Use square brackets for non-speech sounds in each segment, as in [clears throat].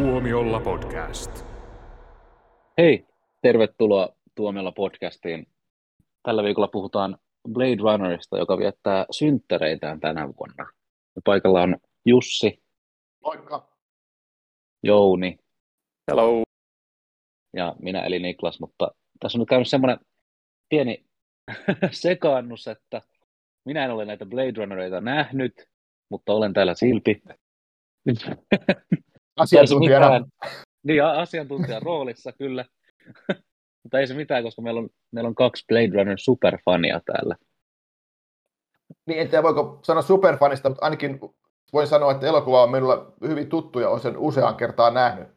Tuomiolla podcast. Hei, tervetuloa Tuomiolla podcastiin. Tällä viikolla puhutaan Blade Runnerista, joka viettää synttäreitään tänä vuonna. Ja paikalla on Jussi, Moikka. Jouni Hello. ja minä eli Niklas, mutta tässä on nyt käynyt semmoinen pieni [laughs] sekaannus, että minä en ole näitä Blade Runnereita nähnyt, mutta olen täällä silti. [laughs] Asiantuntijana. Ei mitään. Niin, asiantuntijan roolissa kyllä. [laughs] mutta ei se mitään, koska meillä on, meillä on kaksi Blade Runner superfania täällä. Niin, en tiedä voiko sanoa superfanista, mutta ainakin voin sanoa, että elokuva on minulla hyvin tuttu ja olen sen useaan kertaan nähnyt.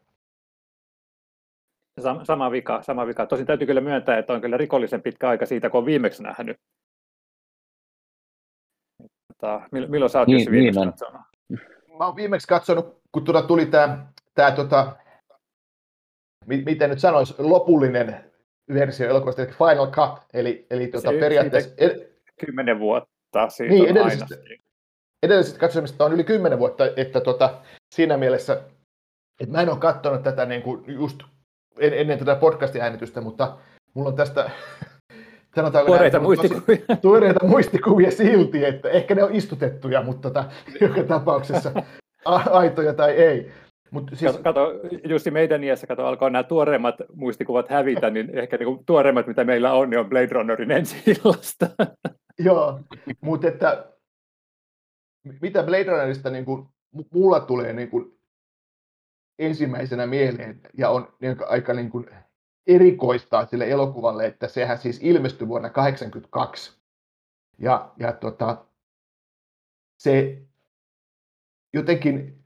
Sam- Sama vika, sama vika. Tosin täytyy kyllä myöntää, että on kyllä rikollisen pitkä aika siitä, kun on viimeksi nähnyt. Tota, mill- milloin sä oot Niin- viimeksi niin on. katsonut? Mä oon viimeksi katsonut, kun tuota tuli tämä, tää, tota, mi- miten nyt sanoisi, lopullinen versio elokuvasta, eli Final Cut, eli, eli tota, Se- periaatteessa ed- Kymmenen vuotta siitä Niin, on edellisestä- aina. edellisestä katsomisesta on yli 10 vuotta, että tota, siinä mielessä, että mä en ole katsonut tätä niin kuin just en, ennen tätä podcastin-äänitystä, mutta mulla on tästä [laughs] sanotaanko Tuoreita tosi- muistikuvia. tuoreita muistikuvia silti, että ehkä ne on istutettuja, mutta tota, [laughs] joka tapauksessa aitoja tai ei. Mut siis, Kato, kato, Jussi, meidän iässä kato, alkaa nämä tuoreimmat muistikuvat hävitä, niin ehkä niin tuoreimmat, mitä meillä on, niin on Blade Runnerin ensi illasta. joo, mutta että mitä Blade Runnerista niin kuin, mulla tulee niin kuin, ensimmäisenä mieleen ja on niin kuin, aika niin kuin, erikoista sille elokuvalle, että sehän siis ilmestyi vuonna 1982. Ja, ja tota, se jotenkin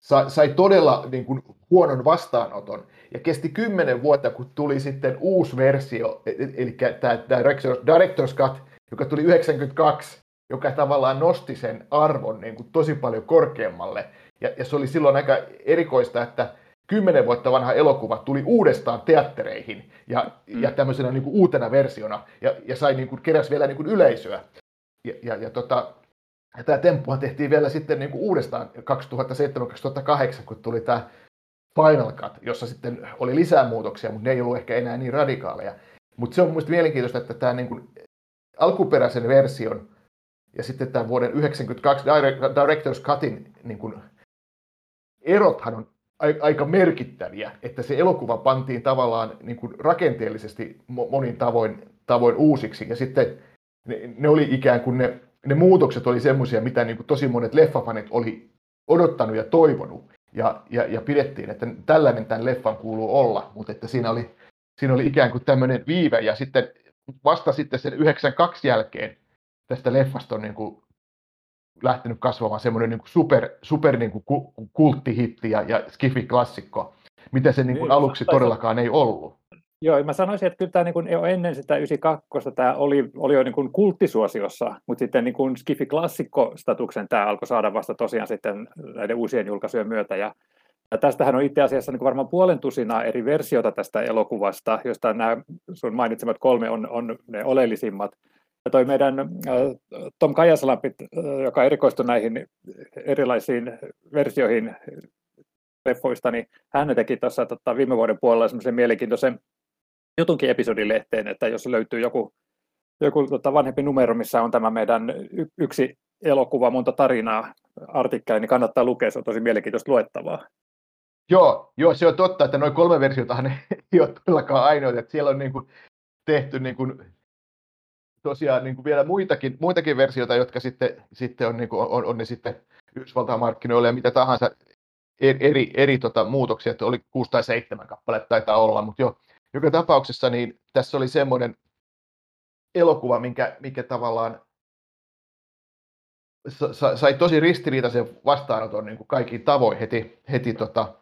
sai, sai todella niin kuin, huonon vastaanoton. Ja kesti kymmenen vuotta, kun tuli sitten uusi versio, e- e- eli tämä Director's, Director's Cut, joka tuli 92, joka tavallaan nosti sen arvon niin kuin, tosi paljon korkeammalle. Ja, ja se oli silloin aika erikoista, että kymmenen vuotta vanha elokuva tuli uudestaan teattereihin ja, mm. ja tämmöisenä niin kuin, uutena versiona ja, ja sai niin kuin, keräs vielä niin kuin, yleisöä. Ja, ja, ja tota, ja tämä temppuhan tehtiin vielä sitten niin kuin uudestaan 2007-2008, kun tuli tämä Final Cut, jossa sitten oli lisää muutoksia, mutta ne ei ollut ehkä enää niin radikaaleja. Mutta se on mielestäni mielenkiintoista, että tämä niin kuin alkuperäisen version ja sitten tämän vuoden 1992 Director's Cutin niin kuin erothan on aika merkittäviä, että se elokuva pantiin tavallaan niin kuin rakenteellisesti monin tavoin, tavoin uusiksi, ja sitten ne, ne oli ikään kuin ne, ne muutokset oli semmoisia, mitä niin kuin tosi monet leffafanit oli odottanut ja toivonut, ja, ja, ja pidettiin, että tällainen tämän leffan kuuluu olla, mutta että siinä oli, siinä oli ikään kuin tämmöinen viive, ja sitten vasta sitten sen 92 jälkeen tästä leffasta on niin kuin lähtenyt kasvamaan semmoinen niin kuin super, super niin kuin kulttihitti ja, ja skifi-klassikko, mitä se niin kuin Niin, aluksi todellakaan ei ollut. Joo, mä sanoisin, että kyllä tämä niin kuin jo ennen sitä 92 tämä oli, oli jo niin kuin kulttisuosiossa, mutta sitten niin kuin Skifi-klassikko-statuksen tämä alkoi saada vasta tosiaan sitten näiden uusien julkaisujen myötä. Ja, ja tästähän on itse asiassa niin kuin varmaan puolen tusinaa eri versiota tästä elokuvasta, josta nämä sun mainitsemat kolme on, on ne oleellisimmat. Ja toi meidän äh, Tom Kajasalampit, äh, joka erikoistui näihin erilaisiin versioihin leffoista, niin hän teki tuossa tota, viime vuoden puolella semmoisen mielenkiintoisen jutunkin episodilehteen, että jos löytyy joku, joku tota, vanhempi numero, missä on tämä meidän yksi elokuva, monta tarinaa, artikkeli, niin kannattaa lukea, se on tosi mielenkiintoista luettavaa. Joo, joo, se on totta, että noin kolme versiotahan ei ole todellakaan ainoita, että siellä on niin kuin tehty niin kuin, tosiaan niin kuin vielä muitakin, muitakin versioita, jotka sitten, sitten on, niin kuin, on, on ne sitten Yhdysvaltain markkinoilla ja mitä tahansa eri, eri, eri tota, muutoksia, että oli kuusi tai seitsemän kappaletta taitaa olla, mutta jo, joka tapauksessa niin tässä oli semmoinen elokuva, minkä, mikä tavallaan sa, sai tosi ristiriitaisen vastaanoton niin kuin kaikin tavoin heti, heti, tota,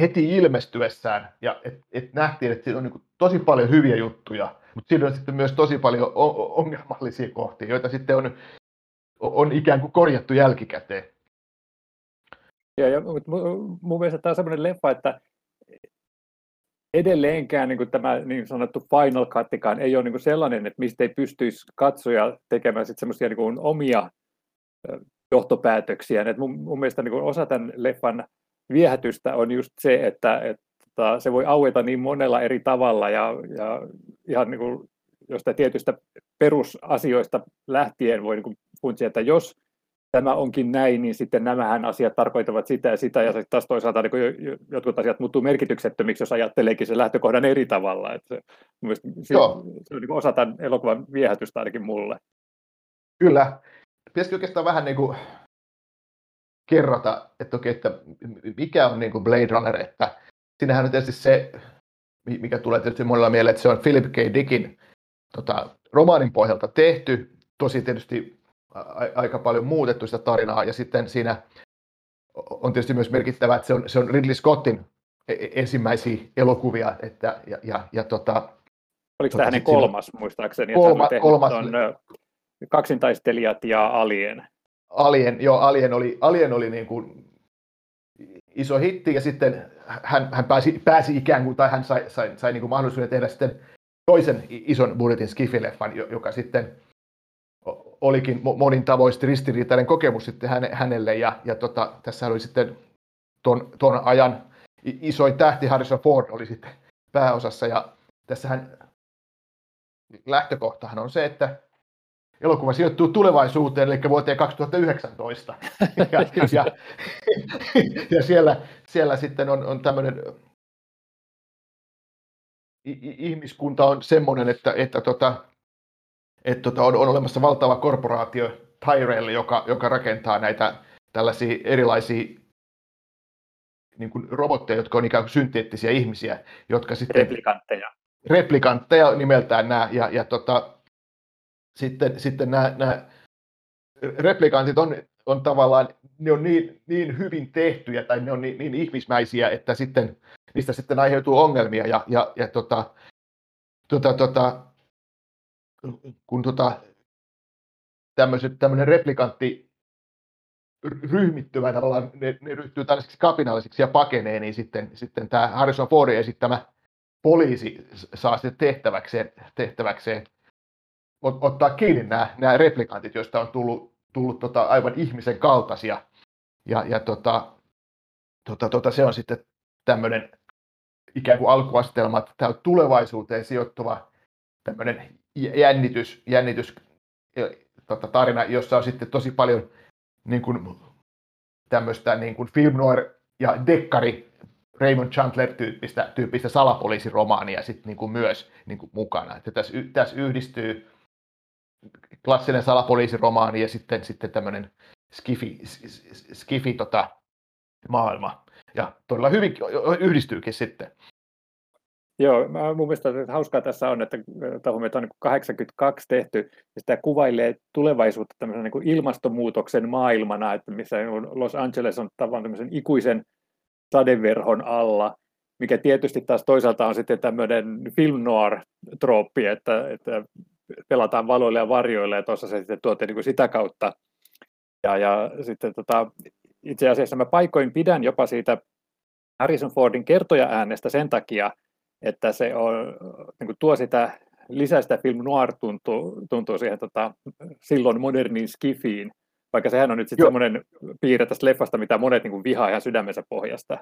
heti ilmestyessään. Ja et, et nähtiin, että siinä on niin kuin tosi paljon hyviä juttuja, mutta siinä on sitten myös tosi paljon ongelmallisia kohtia, joita sitten on, on ikään kuin korjattu jälkikäteen. Ja, ja mutta mu- mun mielestä tämä on semmoinen leffa, että edelleenkään niin kuin tämä niin sanottu Final Cutikaan ei ole niin kuin sellainen, että mistä ei pystyisi katsoja tekemään sit semmoisia niin kuin omia johtopäätöksiä. Et mun, mun mielestä niin kuin osa tämän leffan viehätystä on just se, että, että se voi aueta niin monella eri tavalla ja, ja ihan niin kuin jostain tietystä perusasioista lähtien voi niin funtsia, että jos tämä onkin näin, niin sitten nämähän asiat tarkoittavat sitä ja sitä, ja taas toisaalta niin jotkut asiat muuttuu merkityksettömiksi, jos ajatteleekin se lähtökohdan eri tavalla. Että se, se, se on niin osa tämän elokuvan viehätystä ainakin mulle. Kyllä. Pitäisikö oikeastaan vähän niin kuin kerrata, että, okei, että mikä on niin kuin Blade Runner, että siinähän on tietysti se, mikä tulee tietysti monella mieleen, että se on Philip K. Dickin tota, romaanin pohjalta tehty, tosi tietysti aika paljon muutettu sitä tarinaa, ja sitten siinä on tietysti myös merkittävää, että se on, se on Ridley Scottin e-, e-, ensimmäisiä elokuvia, että, ja, ja, ja tota, Oliko tämä hänen kolmas, muistaakseni? Kolma, kolmas. On, kaksintaistelijat ja Alien. Alien, joo, Alien oli, Alien oli niin kuin iso hitti, ja sitten hän, hän pääsi, pääsi ikään kuin, tai hän sai, sai, sai niin kuin mahdollisuuden tehdä sitten toisen ison budjetin skifileffan, joka sitten olikin monin tavoin ristiriitainen kokemus sitten hänelle, ja, ja tota, tässä oli sitten ton, ton ajan isoin tähti Harrison Ford oli sitten pääosassa, ja tässähän lähtökohtahan on se, että elokuva sijoittuu tulevaisuuteen, eli vuoteen 2019. [laughs] Ja, ja, ja siellä, siellä sitten on, on tämmöinen ihmiskunta on semmoinen, että, että, tota, että tota, on, on olemassa valtava korporaatio Tyrell, joka, joka rakentaa näitä tällaisia erilaisia niin kuin robotteja, jotka on ikään kuin synteettisiä ihmisiä, jotka sitten... Replikantteja. Replikantteja nimeltään nämä, ja, ja tota, sitten, sitten nämä, nämä replikantit on, on tavallaan, ne on niin, niin hyvin tehtyjä tai ne on niin, niin ihmismäisiä, että sitten niistä sitten aiheutuu ongelmia ja, ja, ja tota, tota, tota, kun tota, tämmöinen replikantti ryhmittymä tavallaan, ne, ne ryhtyy tällaisiksi kapinallisiksi ja pakenee, niin sitten, sitten tämä Harrison Fordin esittämä poliisi saa sitten tehtäväkseen, tehtäväkseen ottaa kiinni nämä, nämä replikantit, joista on tullut, tullut tota aivan ihmisen kaltaisia. Ja, ja tota, tota, tota, se on sitten tämmöinen ikään kuin alkuastelma, että tämä on tulevaisuuteen sijoittuva tämmöinen jännitys, jännitys tota, tarina, jossa on sitten tosi paljon niin kuin, tämmöistä niin kuin film noir ja dekkari Raymond Chandler-tyyppistä tyyppistä salapoliisiromaania sitten niin kuin myös niin kuin mukana. Että tässä, tässä yhdistyy klassinen salapoliisiromaani ja sitten, sitten tämmöinen skifi, skifi tota, maailma. Ja todella hyvin yhdistyykin sitten. Joo, mä, mun mielestä että hauskaa tässä on, että huomioon on 82 niin tehty, ja sitä kuvailee tulevaisuutta tämmöisen niin ilmastonmuutoksen maailmana, että missä Los Angeles on tavallaan tämmöisen ikuisen sadeverhon alla, mikä tietysti taas toisaalta on sitten tämmöinen film noir-trooppi, että, että pelataan valoille ja varjoille, ja tuossa se sitten tuote niin sitä kautta. Ja, ja sitten tota, itse asiassa mä paikoin pidän jopa siitä Harrison Fordin kertoja äänestä sen takia, että se on, niin kuin tuo sitä lisää sitä film noir tuntuu, tuntuu siihen tota, silloin moderniin skifiin, vaikka sehän on nyt sitten semmoinen piirre tästä leffasta, mitä monet niin kuin vihaa ihan sydämensä pohjasta.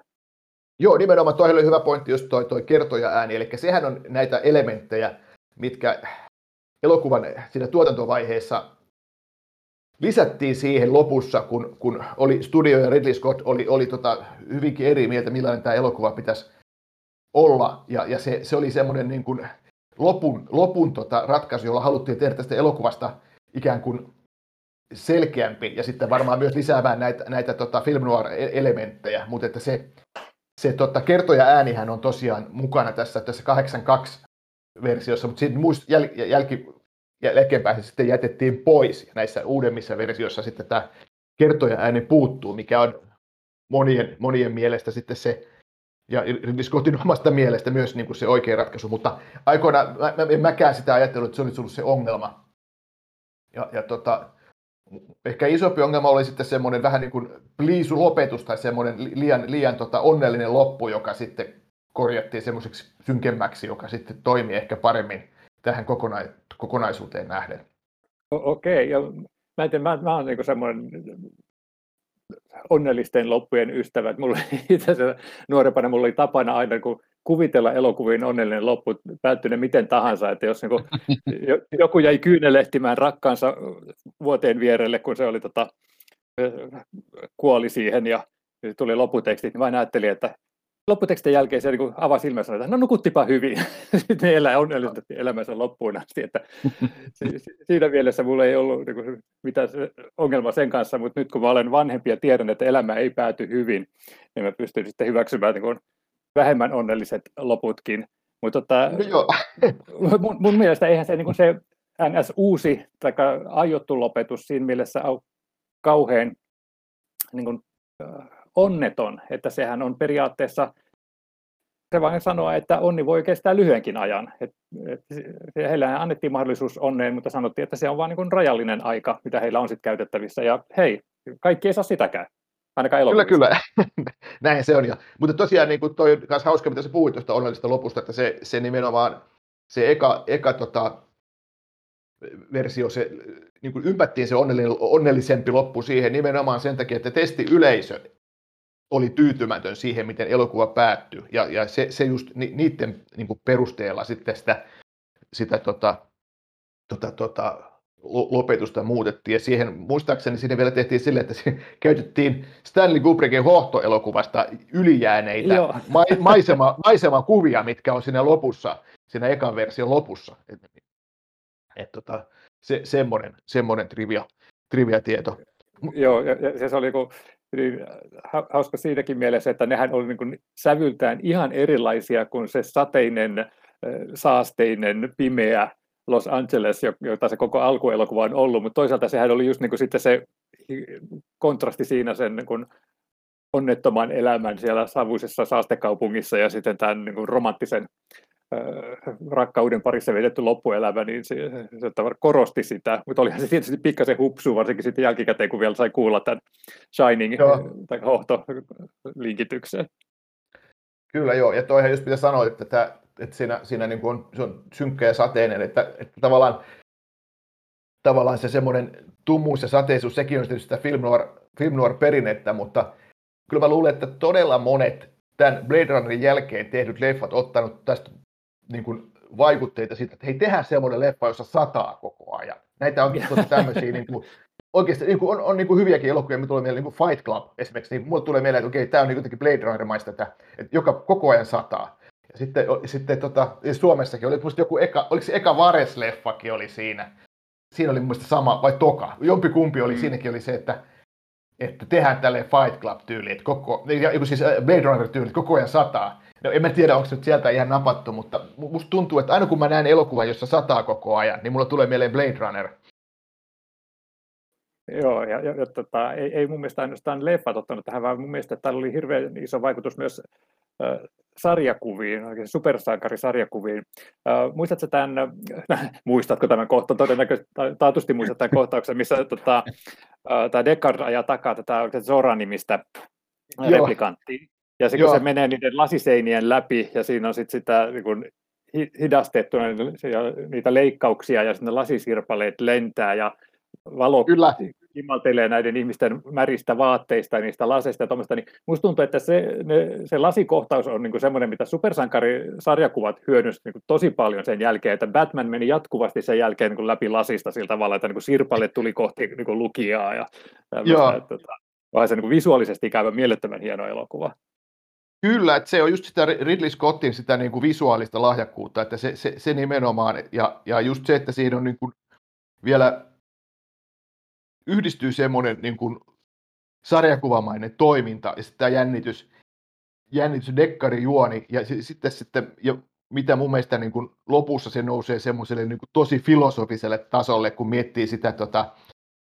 Joo, nimenomaan. Toi oli hyvä pointti, just toi, toi kertoja ääni, eli sehän on näitä elementtejä, mitkä elokuvan siinä tuotantovaiheessa lisättiin siihen lopussa, kun, kun oli studio ja Ridley Scott oli, oli tota hyvinkin eri mieltä, millainen tämä elokuva pitäisi olla. Ja, ja se, se oli semmoinen niin kuin lopun, lopun tota ratkaisu, jolla haluttiin tehdä tästä elokuvasta ikään kuin selkeämpi ja sitten varmaan myös lisäämään näitä, näitä tota film noir-elementtejä, mutta että se, se tota, kertoja äänihän on tosiaan mukana tässä, tässä 82 versiossa, mutta sitten muist, jäl, jälki, jälkeenpäin sitten jätettiin pois. Näissä uudemmissa versioissa sitten tämä kertoja ääni puuttuu, mikä on monien, monien mielestä sitten se, ja Ridley Scottin omasta mielestä myös niin kuin se oikea ratkaisu, mutta aikoinaan mä, mä mäkään sitä ajatellut, että se olisi ollut se ongelma. Ja, ja tota, ehkä isompi ongelma oli sitten semmoinen vähän niin kuin pliisu lopetus tai semmoinen liian, liian tota onnellinen loppu, joka sitten korjattiin semmoiseksi synkemmäksi, joka sitten toimii ehkä paremmin tähän kokona- kokonaisuuteen nähden. Okei, okay, ja mä, en tiedä, mä, mä olen niin semmoinen onnellisten loppujen ystävä. Mulla, itse asiassa nuorempana mulla oli tapana aina, kun kuvitella elokuvien onnellinen loppu, päättyneen miten tahansa, että jos niin joku jäi kyynelehtimään rakkaansa vuoteen vierelle, kun se oli tota, kuoli siihen ja tuli loputekstit, niin vain ajattelin, että lopputekstin jälkeen se niin avasi silmänsä, että no nukuttipa hyvin. [laughs] Sitten ne elää onnellisesti elämänsä loppuun asti. Että [laughs] siinä mielessä mulla ei ollut niin kuin, mitään ongelmaa sen kanssa, mutta nyt kun mä olen vanhempi ja tiedän, että elämä ei pääty hyvin, niin mä pystyn sitten hyväksymään niin kuin, vähemmän onnelliset loputkin. Mutta tota, no [laughs] mun, mun mielestä eihän se, niin kuin se NS uusi tai aiottu lopetus siinä mielessä ole kauhean niin kuin, onneton, että sehän on periaatteessa se vain sanoa, että onni voi kestää lyhyenkin ajan. Et, et, heillä annettiin mahdollisuus onneen, mutta sanottiin, että se on vain niin rajallinen aika, mitä heillä on sitten käytettävissä. Ja hei, kaikki ei saa sitäkään. Ainakaan elokuvissa. Kyllä, kyllä. [laughs] Näin se on. Ja, mutta tosiaan niin toi on myös hauska, mitä sä puhuit tuosta onnellisesta lopusta, että se, se nimenomaan se eka, eka tota, versio, se, niin kuin ympättiin se onnellisempi loppu siihen nimenomaan sen takia, että testiyleisö oli tyytymätön siihen, miten elokuva päättyi. Ja, ja se, se just ni, niiden niin kuin perusteella sitten sitä, sitä tota, tota, tota, lopetusta muutettiin. Ja siihen, muistaakseni sinne vielä tehtiin sille, että [laughs] käytettiin Stanley Kubrickin hohtoelokuvasta ylijääneitä ma- maisema, [laughs] maisemakuvia, mitkä on siinä lopussa, siinä ekan version lopussa. Et, et, tota, se, semmoinen, semmoinen trivia, trivia tieto. Joo, ja, ja se oli kun niin hauska siinäkin mielessä, että nehän oli niin sävyltään ihan erilaisia kuin se sateinen, saasteinen, pimeä Los Angeles, jota se koko alkuelokuva on ollut, mutta toisaalta sehän oli just niin kuin sitten se kontrasti siinä sen niin kuin onnettoman elämän siellä savuisessa saastekaupungissa ja sitten tämän niin kuin romanttisen rakkauden parissa vietetty loppuelämä, niin se, se korosti sitä, mutta olihan se tietysti pikkasen hupsu, varsinkin sitten jälkikäteen, kun vielä sai kuulla tämän Shining joo. tai hohto-linkityksen. Kyllä joo, ja toihan just mitä sanoit, että, tämä, että siinä, siinä niin kuin on, se on synkkä ja sateinen, että, että tavallaan, tavallaan se semmoinen tummuus ja sateisuus, sekin on tietysti sitä film noir, film noir perinnettä, mutta kyllä mä luulen, että todella monet tämän Blade Runnerin jälkeen tehdyt leffat ottanut tästä niin kuin vaikutteita siitä, että hei, tehdään semmoinen leffa, jossa sataa koko ajan. Näitä on [laughs] tosi tämmöisiä niin kuin, oikeasti niin kuin on, on niin kuin hyviäkin elokuvia, mitä tulee mieleen, niin kuin Fight Club esimerkiksi, niin mulle tulee mieleen, että okei, tämä on niin jotenkin Blade Runner-maista, että, että joka koko ajan sataa. Ja sitten, sitten tota, Suomessakin oli joku eka, oliko se eka Vares-leffakin oli siinä. Siinä oli mun sama, vai Toka. Jompi kumpi oli, mm. siinäkin oli se, että, että tehdään tälle Fight Club-tyyli, että koko, siis äh, Blade Runner-tyyli, että koko ajan sataa. No en mä tiedä, onko se nyt sieltä ihan napattu, mutta musta tuntuu, että aina kun mä näen elokuvan, jossa sataa koko ajan, niin mulla tulee mieleen Blade Runner. Joo, ja, ja, ja tota, ei, ei mun mielestä ainoastaan leffat ottanut tähän, vaan mun mielestä täällä oli hirveän iso vaikutus myös äh, sarjakuviin, oikein supersankarisarjakuviin. Äh, [laughs] muistatko tämän, äh, muistatko tämän kohtaan, todennäköisesti taatusti muistat tämän kohtauksen, missä tota, äh, tämä Deckard ajaa takaa tätä Zora-nimistä replikanttia, ja sitten kun se menee niiden lasiseinien läpi ja siinä on sitten sitä niin kun, hidastettu niitä leikkauksia ja sitten lasisirpaleet lentää ja valo Kyllä. kimmaltelee näiden ihmisten märistä vaatteista ja niistä laseista ja tuommoista, niin musta tuntuu, että se, ne, se lasikohtaus on niin semmoinen, mitä supersankarisarjakuvat hyödynsivät niin tosi paljon sen jälkeen, että Batman meni jatkuvasti sen jälkeen niin läpi lasista sillä tavalla, että niin sirpaleet tuli kohti niin lukijaa ja Joo. Että, että, että, se niin visuaalisesti käyvä mielettömän hieno elokuva. Kyllä, että se on just sitä Ridley Scottin sitä niin kuin visuaalista lahjakkuutta, että se, se, se nimenomaan, ja, ja just se, että siinä on niin kuin vielä yhdistyy semmoinen niin kuin sarjakuvamainen toiminta ja sitten tämä jännitys, jännitys juoni ja sitten, sitten ja mitä mun mielestä niin kuin lopussa se nousee semmoiselle niin kuin tosi filosofiselle tasolle, kun miettii sitä tota,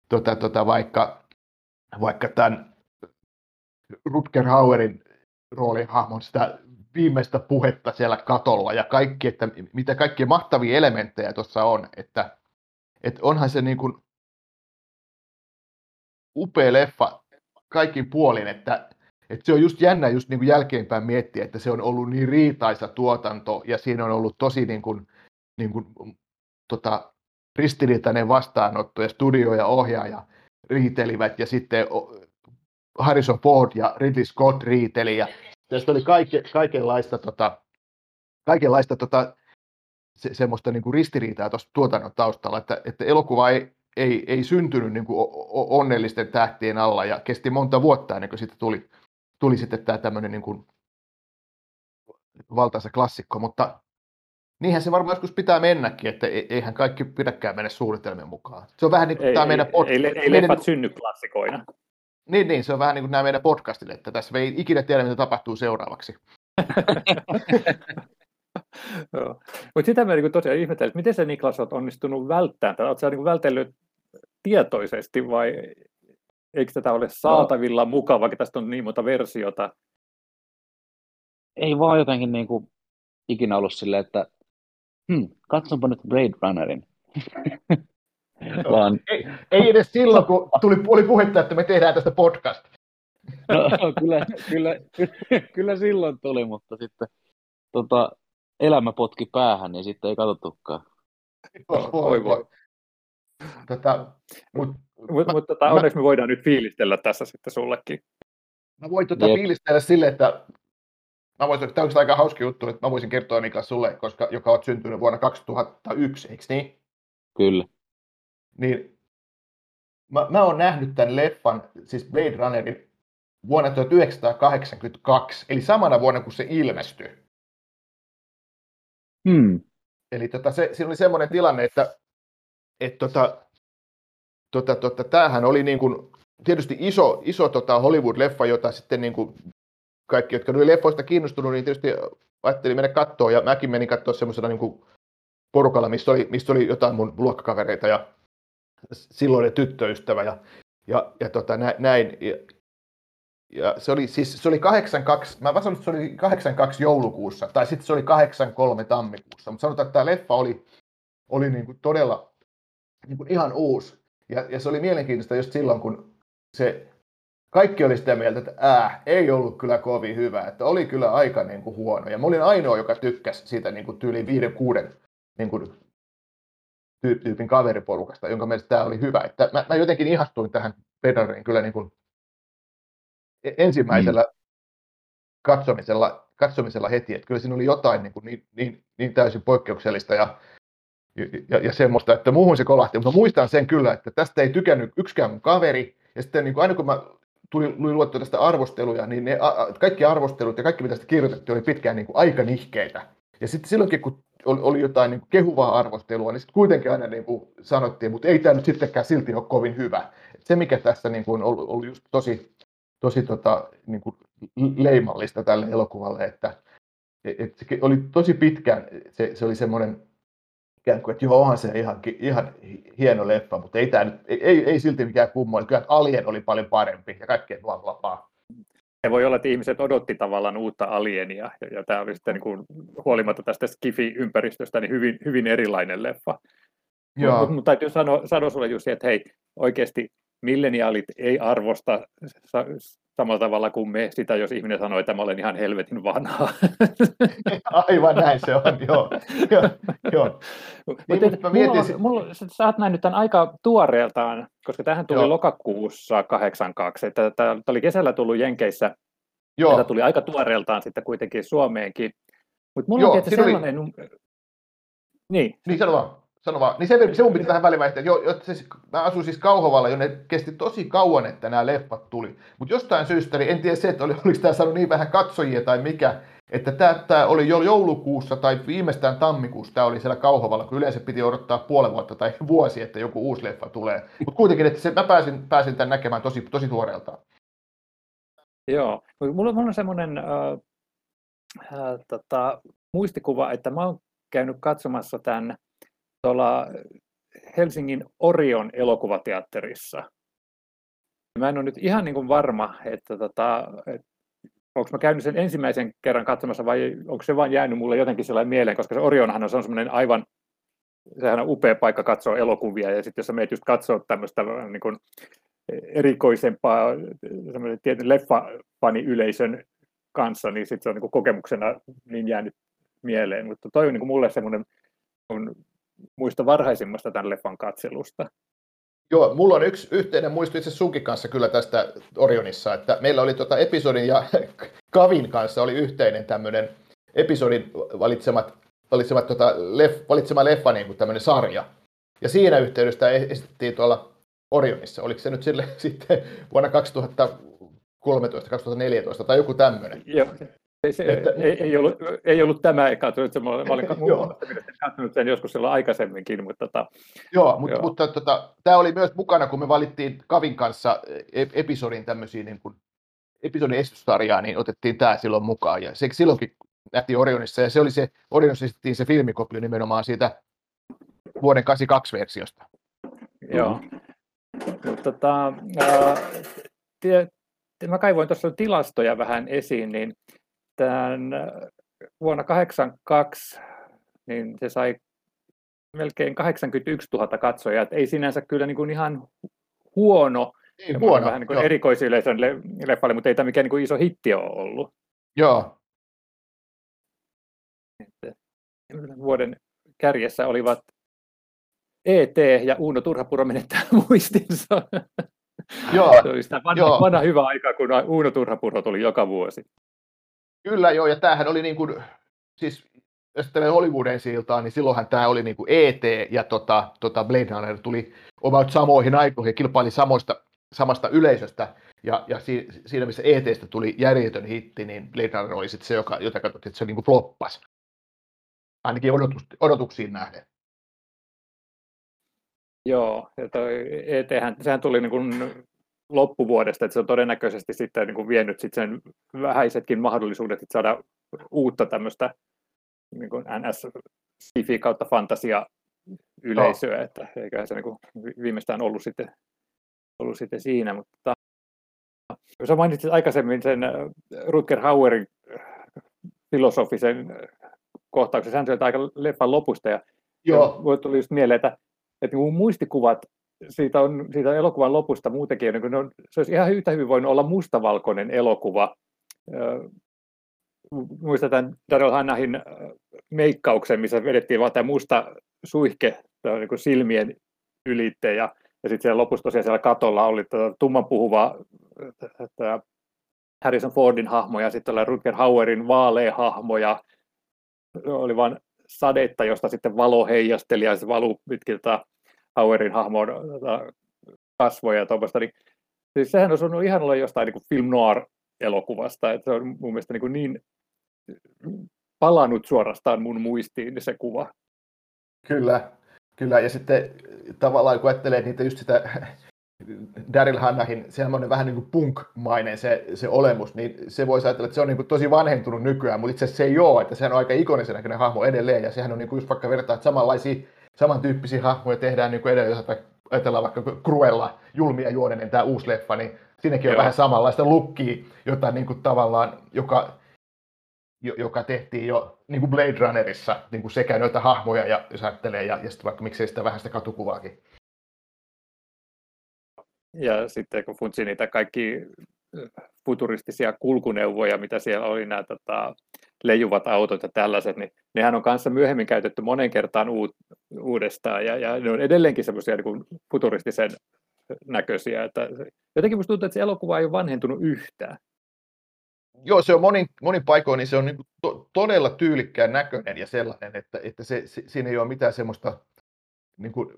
tota, tota, vaikka, vaikka tämän Rutger Hauerin roolihahmon sitä viimeistä puhetta siellä katolla ja kaikki, että mitä kaikkia mahtavia elementtejä tuossa on, että, että onhan se niin kuin upea leffa kaikin puolin, että, että se on just jännä just niin kuin jälkeenpäin miettiä, että se on ollut niin riitaisa tuotanto ja siinä on ollut tosi niin kuin, niin kuin, tota, ristiriitainen vastaanotto ja studio ja ohjaaja riitelivät ja sitten Harrison Ford ja Ridley Scott riiteli ja tästä oli kaike, kaikenlaista, tota, kaikenlaista tota, se, semmoista niin kuin ristiriitaa tuossa tuotannon taustalla, että, että elokuva ei, ei, ei syntynyt niin kuin onnellisten tähtien alla ja kesti monta vuotta ennen kuin siitä tuli, tuli sitten tämä tämmöinen niin kuin valtaisa klassikko, mutta niinhän se varmaan joskus pitää mennäkin, että e, eihän kaikki pidäkään mennä suunnitelmien mukaan. Se on vähän niin kuin ei, tämä meidän podcast. Ei, ei, ei meidän, leffat synny klassikoina. Niin, niin, se on vähän niin kuin nämä meidän podcastille, että tässä ei ikinä tiedä, mitä tapahtuu seuraavaksi. [laughs] Mutta sitä mä niin tosiaan ihmettelen, että miten sä Niklas olet onnistunut välttämään tätä? Oletko niin vältellyt tietoisesti vai eikö tätä ole saatavilla no. mukaan, vaikka tästä on niin monta versiota? Ei vaan jotenkin niin kuin ikinä ollut silleen, että hmm, katsonpa nyt Blade Runnerin. [laughs] Vaan... ei, ei edes silloin, kun tuli, oli puhetta, että me tehdään tästä podcast. no, kyllä, kyllä, kyllä silloin tuli, mutta sitten tota, elämä potki päähän, niin sitten ei katsottukaan. Voi voi. Tota, mutta mut, mut, tota, onneksi me voidaan nyt fiilistellä tässä sitten sullekin. Mä voin tota fiilistellä sille, että mä voisin, tämä on aika hauska juttu, että mä voisin kertoa Niklas sulle, koska, joka on syntynyt vuonna 2001, eikö niin? Kyllä. Niin mä, mä oon nähnyt tämän leffan, siis Blade Runnerin, vuonna 1982, eli samana vuonna kuin se ilmestyi. Hmm. Eli tota, se, siinä oli semmoinen tilanne, että et tota, tota, tota, tämähän oli niin kuin, tietysti iso, iso tota Hollywood-leffa, jota sitten niin kuin kaikki, jotka oli leffoista kiinnostunut, niin tietysti ajattelin mennä katsoa, ja mäkin menin katsoa semmoisena niin kuin porukalla, missä oli, missä oli jotain mun luokkakavereita ja silloinen tyttöystävä ja, ja, ja tota, näin. Ja, ja se oli siis se oli 82, mä sanon, että se oli 82 joulukuussa, tai sitten se oli 83 tammikuussa, mutta sanotaan, että tämä leffa oli, oli niin kuin todella niin kuin ihan uusi. Ja, ja se oli mielenkiintoista just silloin, kun se kaikki oli sitä mieltä, että ää, ei ollut kyllä kovin hyvä, että oli kyllä aika niin kuin huono. Ja mä olin ainoa, joka tykkäsi siitä niin kuin tyyliin viiden, kuuden niin kuin, tyypin kaveriporukasta, jonka mielestä tämä oli hyvä. Että mä, mä jotenkin ihastuin tähän Pedariin kyllä niin kuin E-, ensimmäisellä mm. katsomisella, katsomisella heti, että kyllä siinä oli jotain niin, kuin niin, niin, niin täysin poikkeuksellista ja, ja, ja semmoista, että muuhun se kolahti, mutta muistan sen kyllä, että tästä ei tykännyt yksikään mun kaveri, ja sitten niin kuin, aina kun mä tuli, tuli luettua tästä arvosteluja, niin ne, a, kaikki arvostelut ja kaikki mitä sitä kirjoitettiin oli pitkään niin kuin aika nihkeitä. Ja sitten silloinkin, kun oli, jotain niin kehuvaa arvostelua, niin sitten kuitenkin aina niin kuin sanottiin, mutta ei tämä nyt sittenkään silti ole kovin hyvä. Et se, mikä tässä niin kuin on ollut, ollut just tosi, tosi tota, niin kuin leimallista tälle elokuvalle, että et se oli tosi pitkään, se, se oli semmoinen ikään kuin, että joo, onhan se ihan, ihan hieno leffa, mutta ei, tämä nyt, ei, ei silti mikään kummo, kyllä Alien oli paljon parempi ja kaikkea bla. Se voi olla, että ihmiset odotti tavallaan uutta alienia, ja, ja tämä oli sitten niin kuin, huolimatta tästä Skifi-ympäristöstä niin hyvin, hyvin erilainen leffa. Mutta mut täytyy sanoa, sanoa sulle Jussi, että hei, oikeasti milleniaalit ei arvosta samalla tavalla kuin me sitä, jos ihminen sanoo, että mä olen ihan helvetin vanha. [laughs] Aivan näin se on, joo. [laughs] joo, joo. Niin, mutta mulla, mulla, mulla, sä oot nähnyt tämän aika tuoreeltaan, koska tähän tuli joo. lokakuussa 82, että tämä oli kesällä tullut Jenkeissä, joo. tämä tuli aika tuoreeltaan sitten kuitenkin Suomeenkin. Mutta mulla joo, on sellainen... Oli... Niin. Niin, sano vaan sano vaan. Niin se, se mun piti tähän väliin jo, jo, se, mä asuin siis Kauhavalla, jonne kesti tosi kauan, että nämä leffat tuli. Mutta jostain syystä, niin en tiedä se, että oli, [laughs] oliko tämä saanut niin vähän katsojia tai mikä, että tämä, tämä oli jo joulukuussa tai viimeistään tammikuussa tämä oli siellä Kauhavalla, kun yleensä piti odottaa puoli vuotta tai [laughs] vuosi, että joku uusi leffa tulee. Mutta kuitenkin, että se, mä pääsin, pääsin tämän näkemään tosi, tosi tuoreeltaan. Joo, mulla, mulla on semmoinen äh, äh, tota, muistikuva, että mä oon käynyt katsomassa tämän tuolla Helsingin Orion elokuvateatterissa. Mä en ole nyt ihan niin kuin varma, että, tota, että onko mä käynyt sen ensimmäisen kerran katsomassa vai onko se vain jäänyt mulle jotenkin sellainen mieleen, koska se Orionhan on, se on semmoinen aivan, sehän on upea paikka katsoa elokuvia ja sitten jos sä meet just katsoa tämmöistä niin kuin erikoisempaa leffafani-yleisön kanssa, niin sitten se on niin kuin kokemuksena niin jäänyt mieleen, mutta toi on niin kuin mulle semmoinen muista varhaisimmasta tämän leffan katselusta. Joo, mulla on yksi yhteinen muisto itse sunkin kanssa kyllä tästä Orionissa, että meillä oli tota episodin ja [laughs] Kavin kanssa oli yhteinen tämmöinen episodin valitsemat, valitsemat tota, leff, valitsema leffa niin kuin tämmöinen sarja. Ja siinä yhteydessä esitettiin tuolla Orionissa. Oliko se nyt sille [laughs] sitten vuonna 2013, 2014 tai joku tämmöinen? Joo, ei, se, että, ei, ei, ollut, ei ollut tämä eka, että mä olin [laughs] katsonut sen joskus silloin aikaisemminkin. Mutta, tota, joo, mutta, joo. mutta tota, tämä oli myös mukana, kun me valittiin Kavin kanssa e, episodin tämmöisiä niin kuin, episodin esityssarjaa, niin otettiin tämä silloin mukaan. Ja se silloinkin nähtiin Orionissa, ja se oli se, Orionissa esitettiin se filmikopio nimenomaan siitä vuoden 82 versiosta. Joo. Mutta tota, ää, mä kaivoin tuossa tilastoja vähän esiin, niin tämän äh, vuonna 1982 niin se sai melkein 81 000 katsojaa, että ei sinänsä kyllä niin kuin ihan huono, ei huono vähän niin kuin erikoisyleisön leffalle, mutta ei tämä mikään niin kuin iso hitti ole ollut. Joo. Vuoden kärjessä olivat ET ja Uuno Turhapuro menettää [laughs] muistinsa. Joo, se oli sitä vanha, joo. vanha hyvä aika, kun Uuno Turhapuro tuli joka vuosi. Kyllä joo, ja tämähän oli niin kuin, siis jos tämmöinen Hollywoodin siltaan, niin silloinhan tämä oli niin kuin ET ja tota, tota Blade Runner tuli about samoihin aikoihin ja kilpaili samoista, samasta yleisöstä. Ja, ja si, siinä, missä ETstä tuli järjetön hitti, niin Blade Runner oli sitten se, joka, jota katsottiin, että se niin kuin floppasi. Ainakin odotus, odotuksiin nähden. Joo, ja toi ET, sehän tuli niin kuin loppuvuodesta, että se on todennäköisesti sitten niin kuin vienyt sitten sen vähäisetkin mahdollisuudet että saada uutta tämmöistä niin kuin NS sci kautta fantasia yleisöä, no. että eiköhän se niin kuin viimeistään ollut sitten, ollut sitten siinä, mutta sä mainitsit aikaisemmin sen äh, Rutger Hauerin äh, filosofisen kohtauksen, hän aika leffan lopusta, ja Joo. tuli just mieleen, että, että muistikuvat siitä, on, siitä elokuvan lopusta muutenkin, niin on, se olisi ihan yhtä hyvin voinut olla mustavalkoinen elokuva. Muistetaan Daryl Hannahin meikkauksen, missä vedettiin vain tämä musta suihke niin kuin silmien ylitte, ja, ja sitten siellä lopussa tosiaan siellä katolla oli tumman puhuva Harrison Fordin hahmo ja sitten oli Rutger Hauerin vaalea hahmo ja oli vain sadetta, josta sitten valo heijasteli ja se valu pitkin Hauerin hahmon tota, kasvoja ja tuommoista, niin siis sehän on ollut ihan olla jostain niin kuin film noir-elokuvasta, että se on mun mielestä niin, niin palannut suorastaan mun muistiin se kuva. Kyllä, kyllä. Ja sitten tavallaan kun ajattelee niitä just sitä Daryl Hannahin semmoinen vähän niin kuin punk-mainen se, se olemus, niin se voisi ajatella, että se on niin kuin tosi vanhentunut nykyään, mutta itse asiassa se ei ole, että sehän on aika ikonisen näköinen hahmo edelleen, ja sehän on niin kuin just vaikka vertaa, että samanlaisia samantyyppisiä hahmoja tehdään niin kuin edelleen, jos ajatellaan vaikka Cruella, julmia juonenen tämä uusi leffa, niin siinäkin on Joo. vähän samanlaista lukkia, jota niin kuin tavallaan, joka, joka tehtiin jo niin kuin Blade Runnerissa, niin kuin sekä noita hahmoja, ja, jos ajattelee, ja, ja sitten vaikka miksei sitä vähän sitä katukuvaakin. Ja sitten kun funtsi niitä kaikki futuristisia kulkuneuvoja, mitä siellä oli, nämä tota, leijuvat autot ja tällaiset, niin nehän on kanssa myöhemmin käytetty monen kertaan uut, uudestaan, ja, ja ne on edelleenkin semmoisia niin futuristisen näköisiä, että jotenkin musta tuntuu, että se elokuva ei ole vanhentunut yhtään. Joo, se on monin, monin paikoin, niin se on niin to, todella tyylikkään näköinen ja sellainen, että, että se, se, siinä ei ole mitään semmoista niin kuin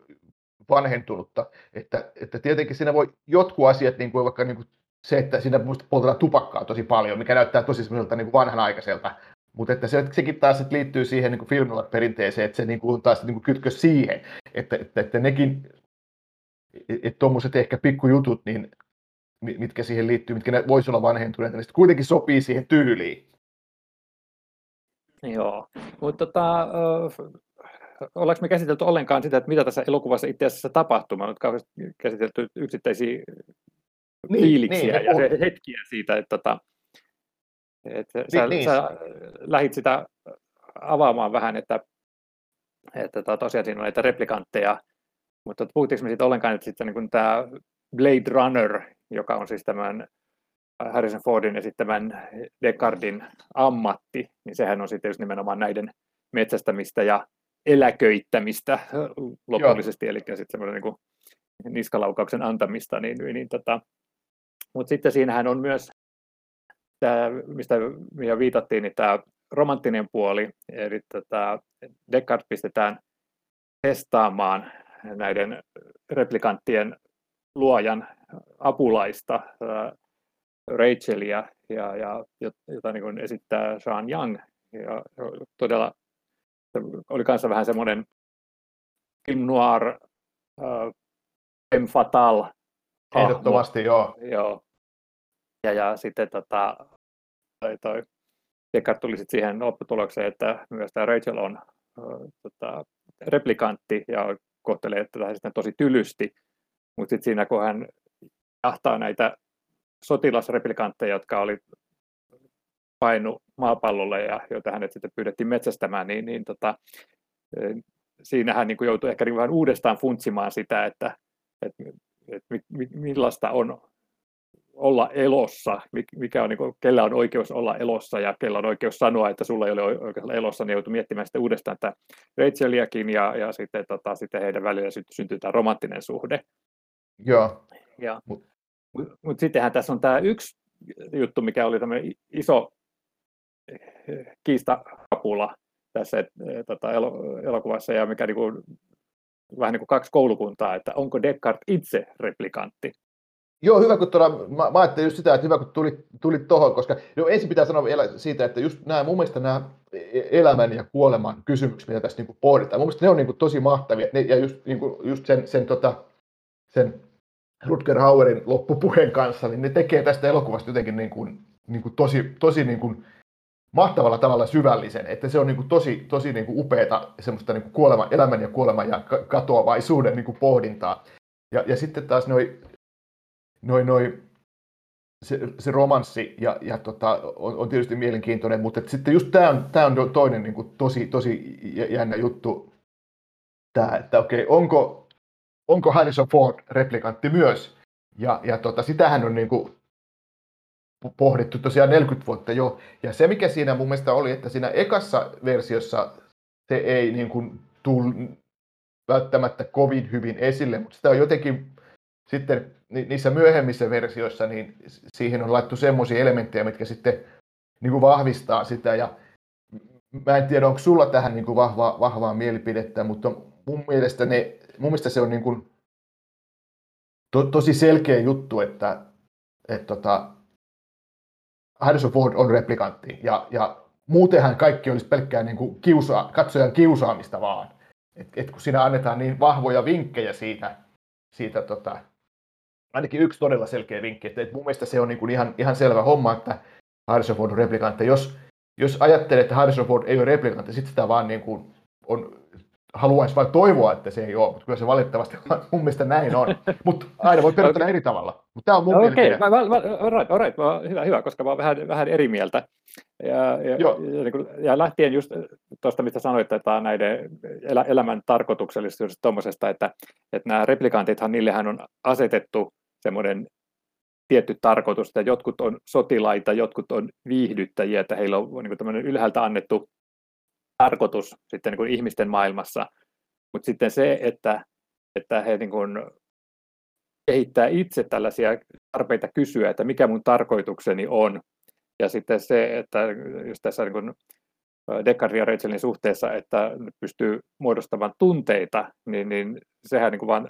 vanhentunutta, että, että tietenkin siinä voi jotkut asiat, niin kuin vaikka niin kuin se, että siinä muista poltetaan tupakkaa tosi paljon, mikä näyttää tosi semmoiselta niin vanhanaikaiselta, mutta että se, sekin taas liittyy siihen niin filmilla perinteeseen, että se niin kuin, taas niin kuin kytkös siihen, että, että, että nekin, että tuommoiset ehkä pikkujutut, niin mitkä siihen liittyy, mitkä voisi olla vanhentuneita, niin kuitenkin sopii siihen tyyliin. Joo, mutta tota, ollaanko me käsitelty ollenkaan sitä, että mitä tässä elokuvassa itse asiassa tapahtuu? Mä olen käsitelty yksittäisiä niin, fiiliksiä niin, ja se hetkiä siitä, että, että, että niin, sä, niin. sä lähit sitä avaamaan vähän, että, että tota, tosiaan siinä on näitä replikantteja, mutta puhuttiinko me siitä ollenkaan, että sitten niin tämä Blade Runner, joka on siis tämän Harrison Fordin esittämän Descartin ammatti, niin sehän on sitten just nimenomaan näiden metsästämistä ja eläköittämistä lopullisesti, Joo. eli sitten semmoinen niin niskalaukauksen antamista, niin, niin tota, mutta sitten siinähän on myös tämä, mistä mihin viitattiin, niin tämä romanttinen puoli, eli tota, Descartes pistetään testaamaan näiden replikanttien luojan apulaista, Rachelia, ja, ja, jota niin kuin esittää Sean Young. Ja todella oli kanssa vähän semmoinen film noir, äh, femme Ehdottomasti, joo. joo. Ja, ja sitten tota, toi, toi Descartes tuli sitten siihen lopputulokseen, että myös tämä Rachel on äh, tota, replikantti ja kohtelee tätä sitten tosi tylysti. Mutta sitten siinä, kun hän jahtaa näitä sotilasreplikantteja, jotka oli painu maapallolle ja joita hänet sitten pyydettiin metsästämään, niin, niin tota, siinä hän niin joutui ehkä niin vähän uudestaan funtsimaan sitä, että, että, että millaista on olla elossa, mikä on, niin kuin, kellä on oikeus olla elossa ja kellä on oikeus sanoa, että sulla ei ole oikeus olla elossa, niin joutui miettimään sitten uudestaan että Racheliakin ja, ja sitten, tota, sitten heidän välillä syntyy tämä romanttinen suhde. Joo. Ja, Mutta mut, mut sittenhän tässä on tämä yksi juttu, mikä oli tämmöinen iso kiistakapula tässä et, tota, elokuvassa ja mikä niin kuin, vähän niin kuin kaksi koulukuntaa, että onko Descartes itse replikantti. Joo, hyvä kun tuolla, mä, mä ajattelin just sitä, että hyvä kun tuli, tuli tuohon, koska jo ensin pitää sanoa vielä siitä, että just nämä, mun mielestä nämä elämän ja kuoleman kysymykset, mitä tässä niin kuin pohditaan, mun mielestä ne on niin kuin tosi mahtavia, ne, ja just, niin kuin, just sen, sen, tota, sen Rutger Hauerin loppupuheen kanssa, niin ne tekee tästä elokuvasta jotenkin niin kuin, niin kuin tosi, tosi niin kuin mahtavalla tavalla syvällisen, että se on niin kuin tosi, tosi niin kuin upeata semmoista niin kuin kuolema, elämän ja kuoleman ja katoavaisuuden niin kuin pohdintaa. Ja, ja sitten taas noin noi, noi, se, se romanssi ja, ja tota, on, on, tietysti mielenkiintoinen, mutta sitten just tämä on, tää on toinen niin kuin tosi, tosi jännä juttu, tää, että okei, onko, onko Harrison Ford replikantti myös? Ja, ja tota, sitähän on niin kuin pohdittu tosiaan 40 vuotta jo. Ja se, mikä siinä mun mielestä oli, että siinä ekassa versiossa se ei niin kuin tullut välttämättä kovin hyvin esille, mutta sitä on jotenkin sitten niissä myöhemmissä versioissa, niin siihen on laittu semmoisia elementtejä, mitkä sitten niin kuin vahvistaa sitä. Ja mä en tiedä, onko sulla tähän niin kuin vahvaa, vahvaa mielipidettä, mutta mun mielestä, ne, mun mielestä se on niin kuin to, tosi selkeä juttu, että, että tota, Harrison Ford on replikantti. Ja, ja muutenhan kaikki olisi pelkkää niin kuin kiusa, katsojan kiusaamista vaan. Et, et kun siinä annetaan niin vahvoja vinkkejä siitä, siitä tota, ainakin yksi todella selkeä vinkki, että, että mun mielestä se on niin kuin ihan, ihan selvä homma, että Harrison Ford on replikantti. Jos, jos ajattelee, että Harrison Ford ei ole replikantti, sitten sitä vaan niin kuin on haluaisi vain toivoa, että se ei ole, mutta kyllä se valitettavasti [laughs] mun mielestä näin on. Mutta aina voi perustella okay. eri tavalla. Mutta tämä on mun okay. alright, alright. hyvä, hyvä, koska mä oon vähän, vähän eri mieltä. Ja, ja, ja, niin kuin, ja lähtien just tuosta, mistä sanoit, että näiden elä, elämän tarkoituksellisuudesta tuommoisesta, että, että nämä replikantithan, niillehän on asetettu semmoinen tietty tarkoitus, että jotkut on sotilaita, jotkut on viihdyttäjiä, että heillä on niin tämmöinen ylhäältä annettu tarkoitus sitten niin kuin ihmisten maailmassa, mutta sitten se, että, että he niin kuin kehittää itse tällaisia tarpeita kysyä, että mikä mun tarkoitukseni on, ja sitten se, että just tässä niin kuin Descartes ja Rachelin suhteessa, että pystyy muodostamaan tunteita, niin, niin sehän niin kuin vaan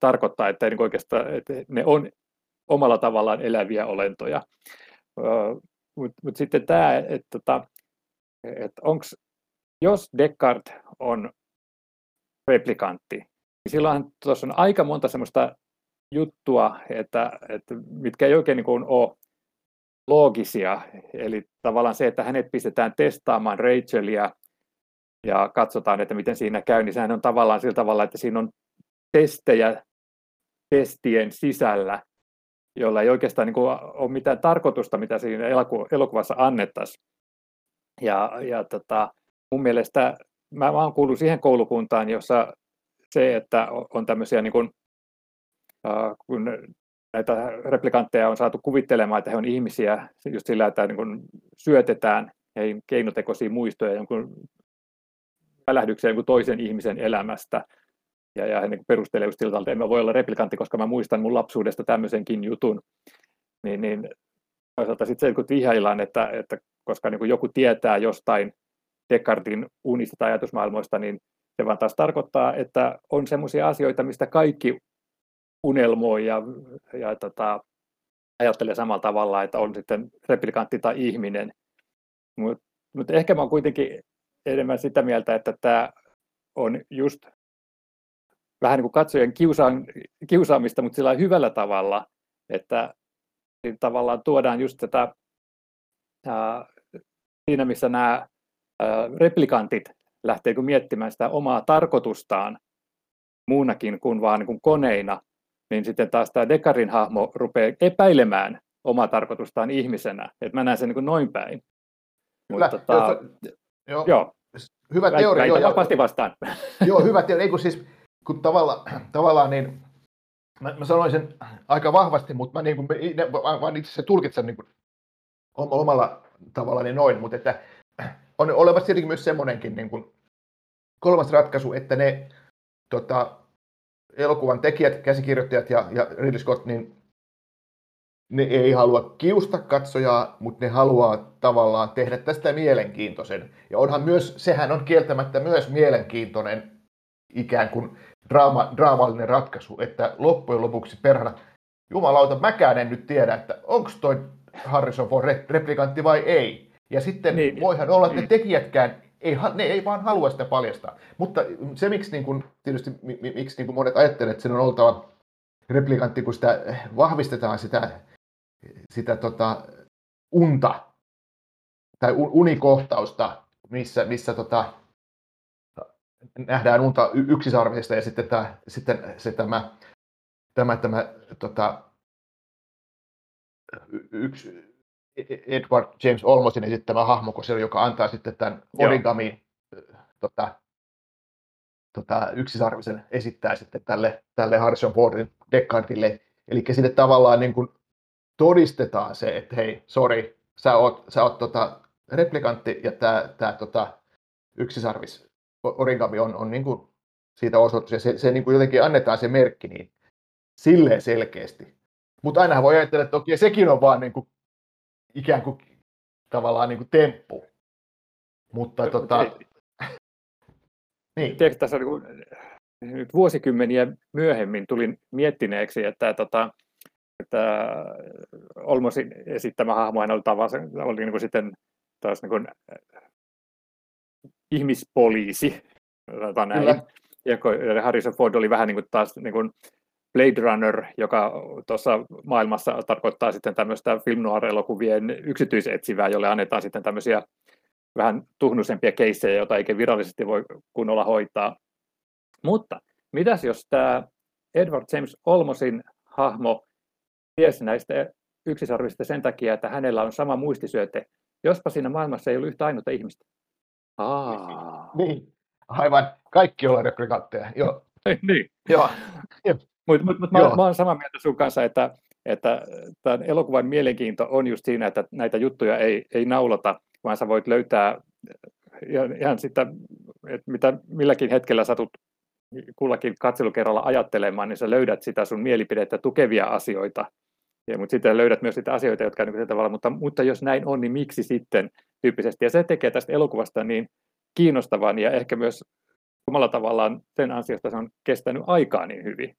tarkoittaa, että, niin oikeastaan, että ne on omalla tavallaan eläviä olentoja. Mutta mut sitten tämä, että, että tota, että onks, jos Descartes on replikantti, niin silloin tuossa on aika monta semmoista juttua, että, että mitkä ei oikein niin kuin ole loogisia. Eli tavallaan se, että hänet pistetään testaamaan Rachelia ja katsotaan, että miten siinä käy, niin sehän on tavallaan sillä tavalla, että siinä on testejä testien sisällä, jolla ei oikeastaan niin kuin ole mitään tarkoitusta, mitä siinä elokuvassa annettaisiin. Ja, ja tota, mun mielestä mä, mä oon kuullut siihen koulukuntaan, jossa se, että on tämmöisiä niin kuin, äh, kun näitä replikantteja on saatu kuvittelemaan, että he on ihmisiä just sillä, että niin kuin syötetään heihin keinotekoisia muistoja jonkun välähdyksiä jonkun toisen ihmisen elämästä. ja, ja hän niin perustelee just siltä, että en mä voi olla replikantti, koska mä muistan mun lapsuudesta tämmöisenkin jutun. Niin, niin toisaalta sitten se, kun vihjaillaan, että, että koska niin joku tietää jostain Descartin unista tai ajatusmaailmoista, niin se vaan taas tarkoittaa, että on sellaisia asioita, mistä kaikki unelmoi ja, ja tota, ajattelee samalla tavalla, että on sitten replikantti tai ihminen. Mutta mut ehkä mä oon kuitenkin enemmän sitä mieltä, että tämä on just vähän niin kuin katsojen kiusaan, kiusaamista, mutta sillä hyvällä tavalla, että tavallaan tuodaan just tätä ää, siinä, missä nämä replikantit lähtee miettimään sitä omaa tarkoitustaan muunakin kuin vaan niin kuin koneina, niin sitten taas tämä Dekarin hahmo rupeaa epäilemään omaa tarkoitustaan ihmisenä. Että mä näen sen niin kuin noin päin. Mutta, tota, joo, joo. Hyvä teoria. Joo, vapaasti vastaan. [laughs] Joo, hyvä teoria. Ei, kun siis, kun tavalla, tavallaan niin, mä, mä sanoin sen aika vahvasti, mutta mä, niin kuin, mä itse tulkitsen niin kuin, omalla tavalla niin noin, mutta että on olemassa tietenkin myös semmoinenkin niin kuin, kolmas ratkaisu, että ne tota, elokuvan tekijät, käsikirjoittajat ja, ja Ridley Scott, niin ne ei halua kiusta katsojaa, mutta ne haluaa tavallaan tehdä tästä mielenkiintoisen. Ja onhan myös, sehän on kieltämättä myös mielenkiintoinen ikään kuin draama, draamallinen ratkaisu, että loppujen lopuksi perhana, jumalauta, mäkään en nyt tiedä, että onko toi Harrison Ford replikantti vai ei. Ja sitten niin. voihan olla, että ne tekijätkään ei, ne ei vaan halua sitä paljastaa. Mutta se, miksi niin kuin, tietysti miksi niin kuin monet ajattelevat, että sen on oltava replikantti, kun sitä vahvistetaan sitä, sitä tota, unta tai unikohtausta, missä, missä tota, nähdään unta yksisarvisesta ja sitten, tämä, sitten se, tämä, tämä, tämä tota, yksi, Edward James Olmosin esittämä hahmo, joka antaa sitten tämän origami tota, tota, yksisarvisen esittää sitten tälle, tälle Harrison Fordin Deckardille. Eli sinne tavallaan niin kuin todistetaan se, että hei, sorry, sä oot, sä oot tota replikantti ja tämä tää, tota, yksisarvis origami on, on niin kuin siitä osoitus ja se, se niin kuin jotenkin annetaan se merkki niin silleen selkeästi. Mutta aina voi ajatella, että okei, sekin on vaan niin kuin ikään kuin tavallaan niin kuin temppu. Mutta tota... [laughs] niin. Tiedätkö, tässä niin nyt vuosikymmeniä myöhemmin tulin miettineeksi, että, tota, että Olmosin esittämä hahmo oli, tavassa, oli niin kuin sitten taas niin kuin, ihmispoliisi, näin. Ja Harrison Ford oli vähän niin kuin taas niin kuin Blade Runner, joka tuossa maailmassa tarkoittaa sitten tämmöistä film noir-elokuvien yksityisetsivää, jolle annetaan sitten tämmöisiä vähän tuhnuisempia keissejä, joita eikä virallisesti voi kunnolla hoitaa. Mutta mitäs jos tämä Edward James Olmosin hahmo tiesi näistä yksisarvista sen takia, että hänellä on sama muistisyöte, jospa siinä maailmassa ei ollut yhtä ainutta ihmistä. Aa. Niin, aivan. Kaikki ollaan replikantteja. Joo. [laughs] niin. Joo. Mutta mut, mut mä, mä olen samaa mieltä sun kanssa, että, että tämän elokuvan mielenkiinto on just siinä, että näitä juttuja ei, ei naulata, vaan sä voit löytää ihan, ihan sitä, että mitä milläkin hetkellä satut kullakin katselukerralla ajattelemaan, niin sä löydät sitä sun mielipidettä tukevia asioita. Ja, mutta sitten löydät myös sitä asioita, jotka on niin tavalla, mutta, mutta jos näin on, niin miksi sitten tyyppisesti. Ja se tekee tästä elokuvasta niin kiinnostavan ja ehkä myös omalla tavallaan sen ansiosta se on kestänyt aikaa niin hyvin.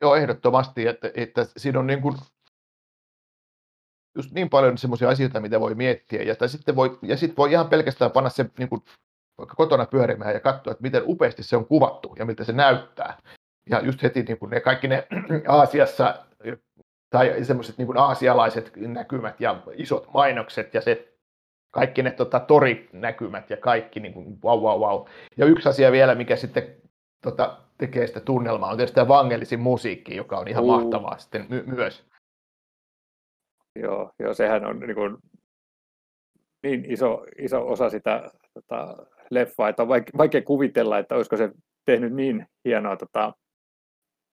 Joo, ehdottomasti, että, että siinä on niin kuin just niin paljon semmoisia asioita, mitä voi miettiä, ja, sitten voi, ja sitten voi ihan pelkästään panna se niin kuin, vaikka kotona pyörimään ja katsoa, että miten upeasti se on kuvattu ja miltä se näyttää. Ja just heti niin kuin ne, kaikki ne [clears throat] Aasiassa tai semmoiset niin aasialaiset näkymät ja isot mainokset ja se kaikki ne tota, torinäkymät ja kaikki niin kuin, wow, wow, wow. Ja yksi asia vielä, mikä sitten tota, tekee sitä tunnelmaa, on tietysti tämä vangelisin musiikki, joka on ihan uh. mahtavaa sitten my- myös. Joo, joo, sehän on niin, kuin, niin iso, iso osa sitä tota, leffaa, että on vaikea, vaikea kuvitella, että olisiko se tehnyt niin hienoa tota,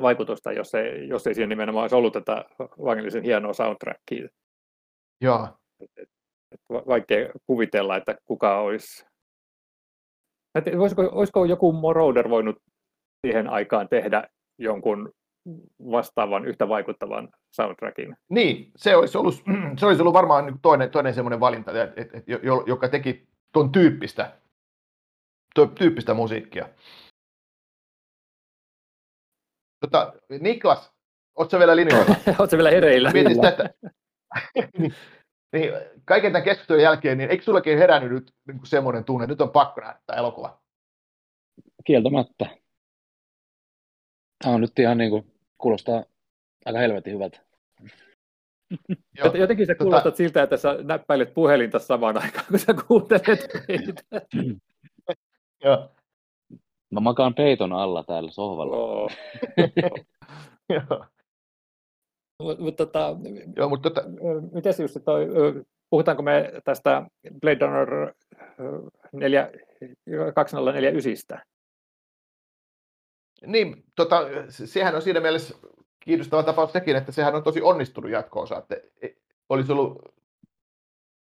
vaikutusta, jos ei, jos ei siihen nimenomaan olisi ollut tätä vangellisen hienoa soundtrackia. Joo. Et, et, et vaikea kuvitella, että kuka olisi... Et, olisiko, olisiko joku Moroder voinut siihen aikaan tehdä jonkun vastaavan, yhtä vaikuttavan soundtrackin. Niin, se olisi ollut, [clears throat] se olisi ollut varmaan niin toinen, toinen semmoinen valinta, et, et, et, joka teki tuon tyyppistä, tyyppistä musiikkia. Tota, Niklas, ootko vielä linjoilla? [laughs] ootko vielä hereillä? Mietin sitä, että, [laughs] niin, niin, kaiken tämän keskustelun jälkeen, niin eikö sullekin herännyt nyt niin semmoinen tunne, että nyt on pakko nähdä tämä elokuva? Kieltämättä. Tämä on nyt ihan niin kuin, kuulostaa aika helvetin hyvältä. [laughs] Joo. Jotenkin sä tota- kuulostat tota... siltä, että sä näppäilet puhelinta samaan aikaan, kun sä kuuntelet meitä. [laughs] Joo. Mä makaan peiton alla täällä sohvalla. Oh. Joo. [laughs] Mutta tota, Joo, mutta tota... mites just toi, puhutaanko me tästä Blade Runner 4, 2049? Niin, tota, sehän on siinä mielessä kiinnostava tapaus sekin, että sehän on tosi onnistunut jatko-osa. Että e, olisi ollut,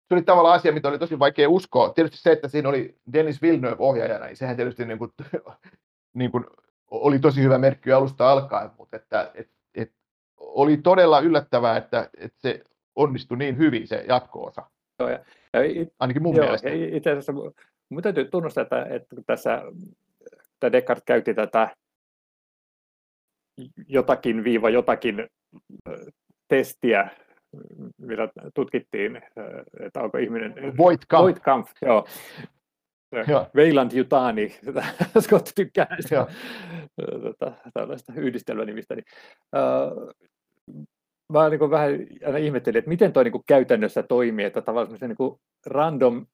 se oli tavallaan asia, mitä oli tosi vaikea uskoa. Tietysti se, että siinä oli Dennis Villeneuve ohjaajana, niin sehän tietysti niin kuin, [laughs] niin kuin, oli tosi hyvä merkki alusta alkaen, mutta että, et, et, oli todella yllättävää, että, että se onnistui niin hyvin se jatko-osa. Joo, ja, ja it, Ainakin mun joo, mielestä. Itse asiassa mun täytyy tunnustaa, että, että tässä että Descartes käytti tätä jotakin viiva jotakin testiä, mitä tutkittiin, että onko ihminen... Voitkamp. Voitkamp, joo. Joo. Weiland Jutani, [laughs] Scott tykkää näistä tota, tällaista yhdistelmänimistä. Niin, mä niin vähän aina ihmettelin, että miten toi niin käytännössä toimii, että tavallaan niin random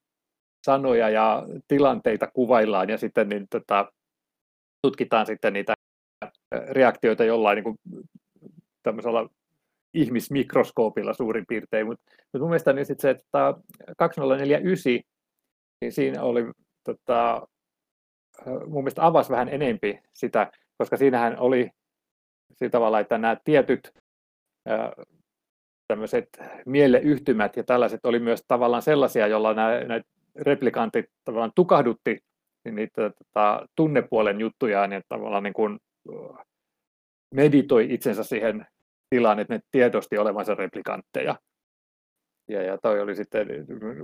sanoja ja tilanteita kuvaillaan ja sitten niin, tota, tutkitaan sitten niitä reaktioita jollain niin kuin, tämmöisellä ihmismikroskoopilla suurin piirtein, mutta mut mun mielestä niin sit se, että 2049, niin siinä oli tota, mun mielestä avasi vähän enempi sitä, koska siinähän oli sillä tavalla, että nämä tietyt tämmöiset mieleyhtymät ja tällaiset oli myös tavallaan sellaisia, joilla nämä, nämä replikantit tavallaan tukahdutti niitä tota, tunnepuolen juttuja, niin tavallaan niin kuin meditoi itsensä siihen tilaan, että ne tiedosti olevansa replikantteja. Ja, ja toi oli sitten,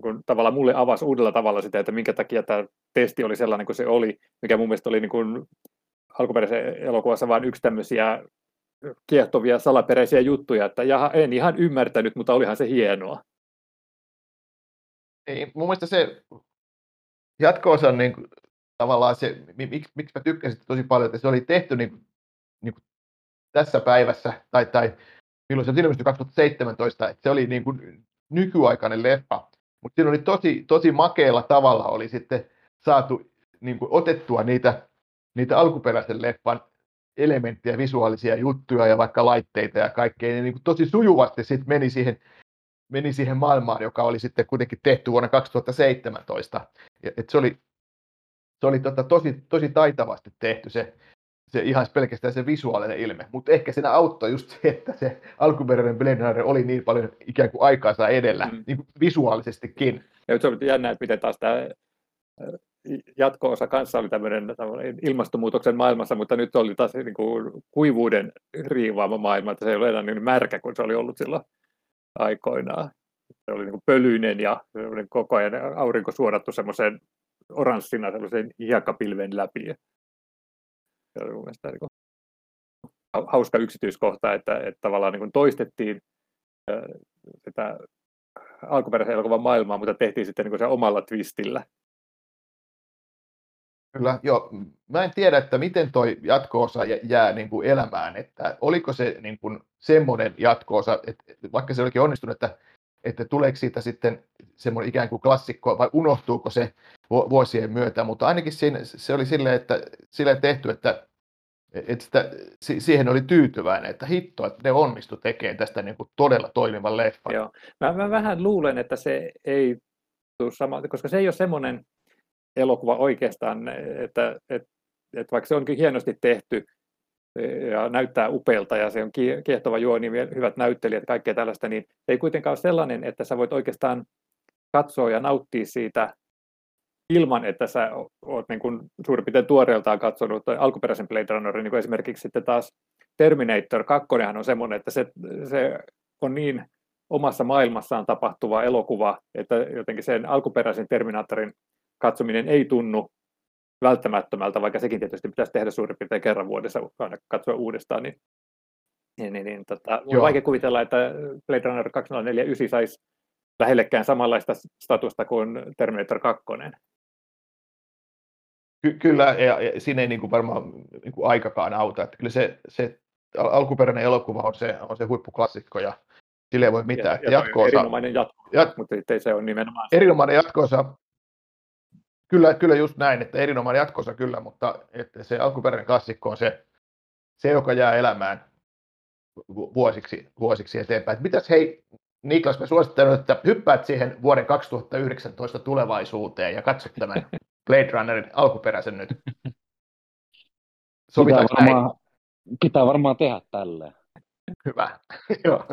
kun tavallaan mulle avasi uudella tavalla sitä, että minkä takia tämä testi oli sellainen kuin se oli, mikä mun mielestä oli niin kuin alkuperäisen elokuvassa vain yksi tämmöisiä kiehtovia salaperäisiä juttuja, että jaha, en ihan ymmärtänyt, mutta olihan se hienoa. Ei, mun mielestä se jatko-osa niin tavallaan se, miksi, miksi mä tykkäsin tosi paljon, että se oli tehty niin kuin, niin kuin tässä päivässä, tai, tai milloin se ilmestyi 2017, että se oli niin kuin nykyaikainen leffa, mutta siinä oli tosi, tosi makealla tavalla oli sitten saatu niin kuin otettua niitä, niitä alkuperäisen leffan elementtejä, visuaalisia juttuja ja vaikka laitteita ja kaikkea, niin, niin kuin tosi sujuvasti sitten meni siihen, meni siihen maailmaan, joka oli sitten kuitenkin tehty vuonna 2017. Ja, et se oli, se oli tota, tosi, tosi taitavasti tehty se, se ihan pelkästään se visuaalinen ilme, mutta ehkä siinä auttoi just se, että se alkuperäinen Blade Runner oli niin paljon ikään kuin aikaansa edellä, mm. niin visuaalisestikin. Ja se on jännä, että miten taas tämä jatko-osa kanssa oli tämmöinen ilmastonmuutoksen maailmassa, mutta nyt oli taas niin kuin kuivuuden riivaama maailma, että se ei ole enää niin märkä kuin se oli ollut silloin aikoinaan. Se oli niin kuin pölyinen ja koko ajan aurinko suodattu semmoiseen oranssina semmoisen hiekkapilven läpi. Se oli niin hauska yksityiskohta, että, että tavallaan niin toistettiin sitä alkuperäisen elokuvan maailmaa, mutta tehtiin sitten niin se omalla twistillä. Kyllä, joo. Mä en tiedä, että miten toi jatko-osa jää niin kuin elämään, että oliko se niin kuin semmoinen jatko-osa, että vaikka se olikin onnistunut, että, että tuleeko siitä sitten semmoinen ikään kuin klassikko vai unohtuuko se vuosien myötä, mutta ainakin siinä, se oli silleen, että, silleen tehty, että, että sitä, siihen oli tyytyväinen, että hitto, että ne onnistu tekemään tästä niin kuin todella toimivan leffan. Joo. Mä, mä vähän luulen, että se ei tule sama, koska se ei ole semmoinen elokuva oikeastaan, että, että, että vaikka se onkin hienosti tehty ja näyttää upealta ja se on kiehtova juoni, hyvät näyttelijät kaikkea tällaista, niin se ei kuitenkaan ole sellainen, että sä voit oikeastaan katsoa ja nauttia siitä ilman, että sä oot niin kuin suurin piirtein tuoreeltaan katsonut alkuperäisen Blade Runnerin, niin kuin esimerkiksi sitten taas Terminator 2 on semmoinen, että se, se on niin omassa maailmassaan tapahtuva elokuva, että jotenkin sen alkuperäisen Terminatorin katsominen ei tunnu välttämättömältä, vaikka sekin tietysti pitäisi tehdä suurin piirtein kerran vuodessa aina katsoa uudestaan, niin, niin, niin, niin tota, on vaikea kuvitella, että Blade Runner 2049 saisi lähellekään samanlaista statusta kuin Terminator 2. Ky- kyllä, ja, ja siinä ei niin kuin varmaan niin kuin aikakaan auta. Että kyllä se, se alkuperäinen elokuva on se, on se huippuklassikko, ja sille ei voi mitään. Ja, ja jatko-osa, erinomainen jatko, jat, mutta ei se ole nimenomaan Erinomainen jatkoosa, kyllä, kyllä just näin, että erinomainen jatkoosa kyllä, mutta että se alkuperäinen klassikko on se, se, joka jää elämään vuosiksi, vuosiksi eteenpäin. Että mitäs hei, Niklas, mä suosittelen, että hyppäät siihen vuoden 2019 tulevaisuuteen ja katsot tämän [laughs] Blade Runnerin alkuperäisen nyt. Pitää varmaan, pitää varmaan tehdä tälleen. Hyvä. [laughs] Joo.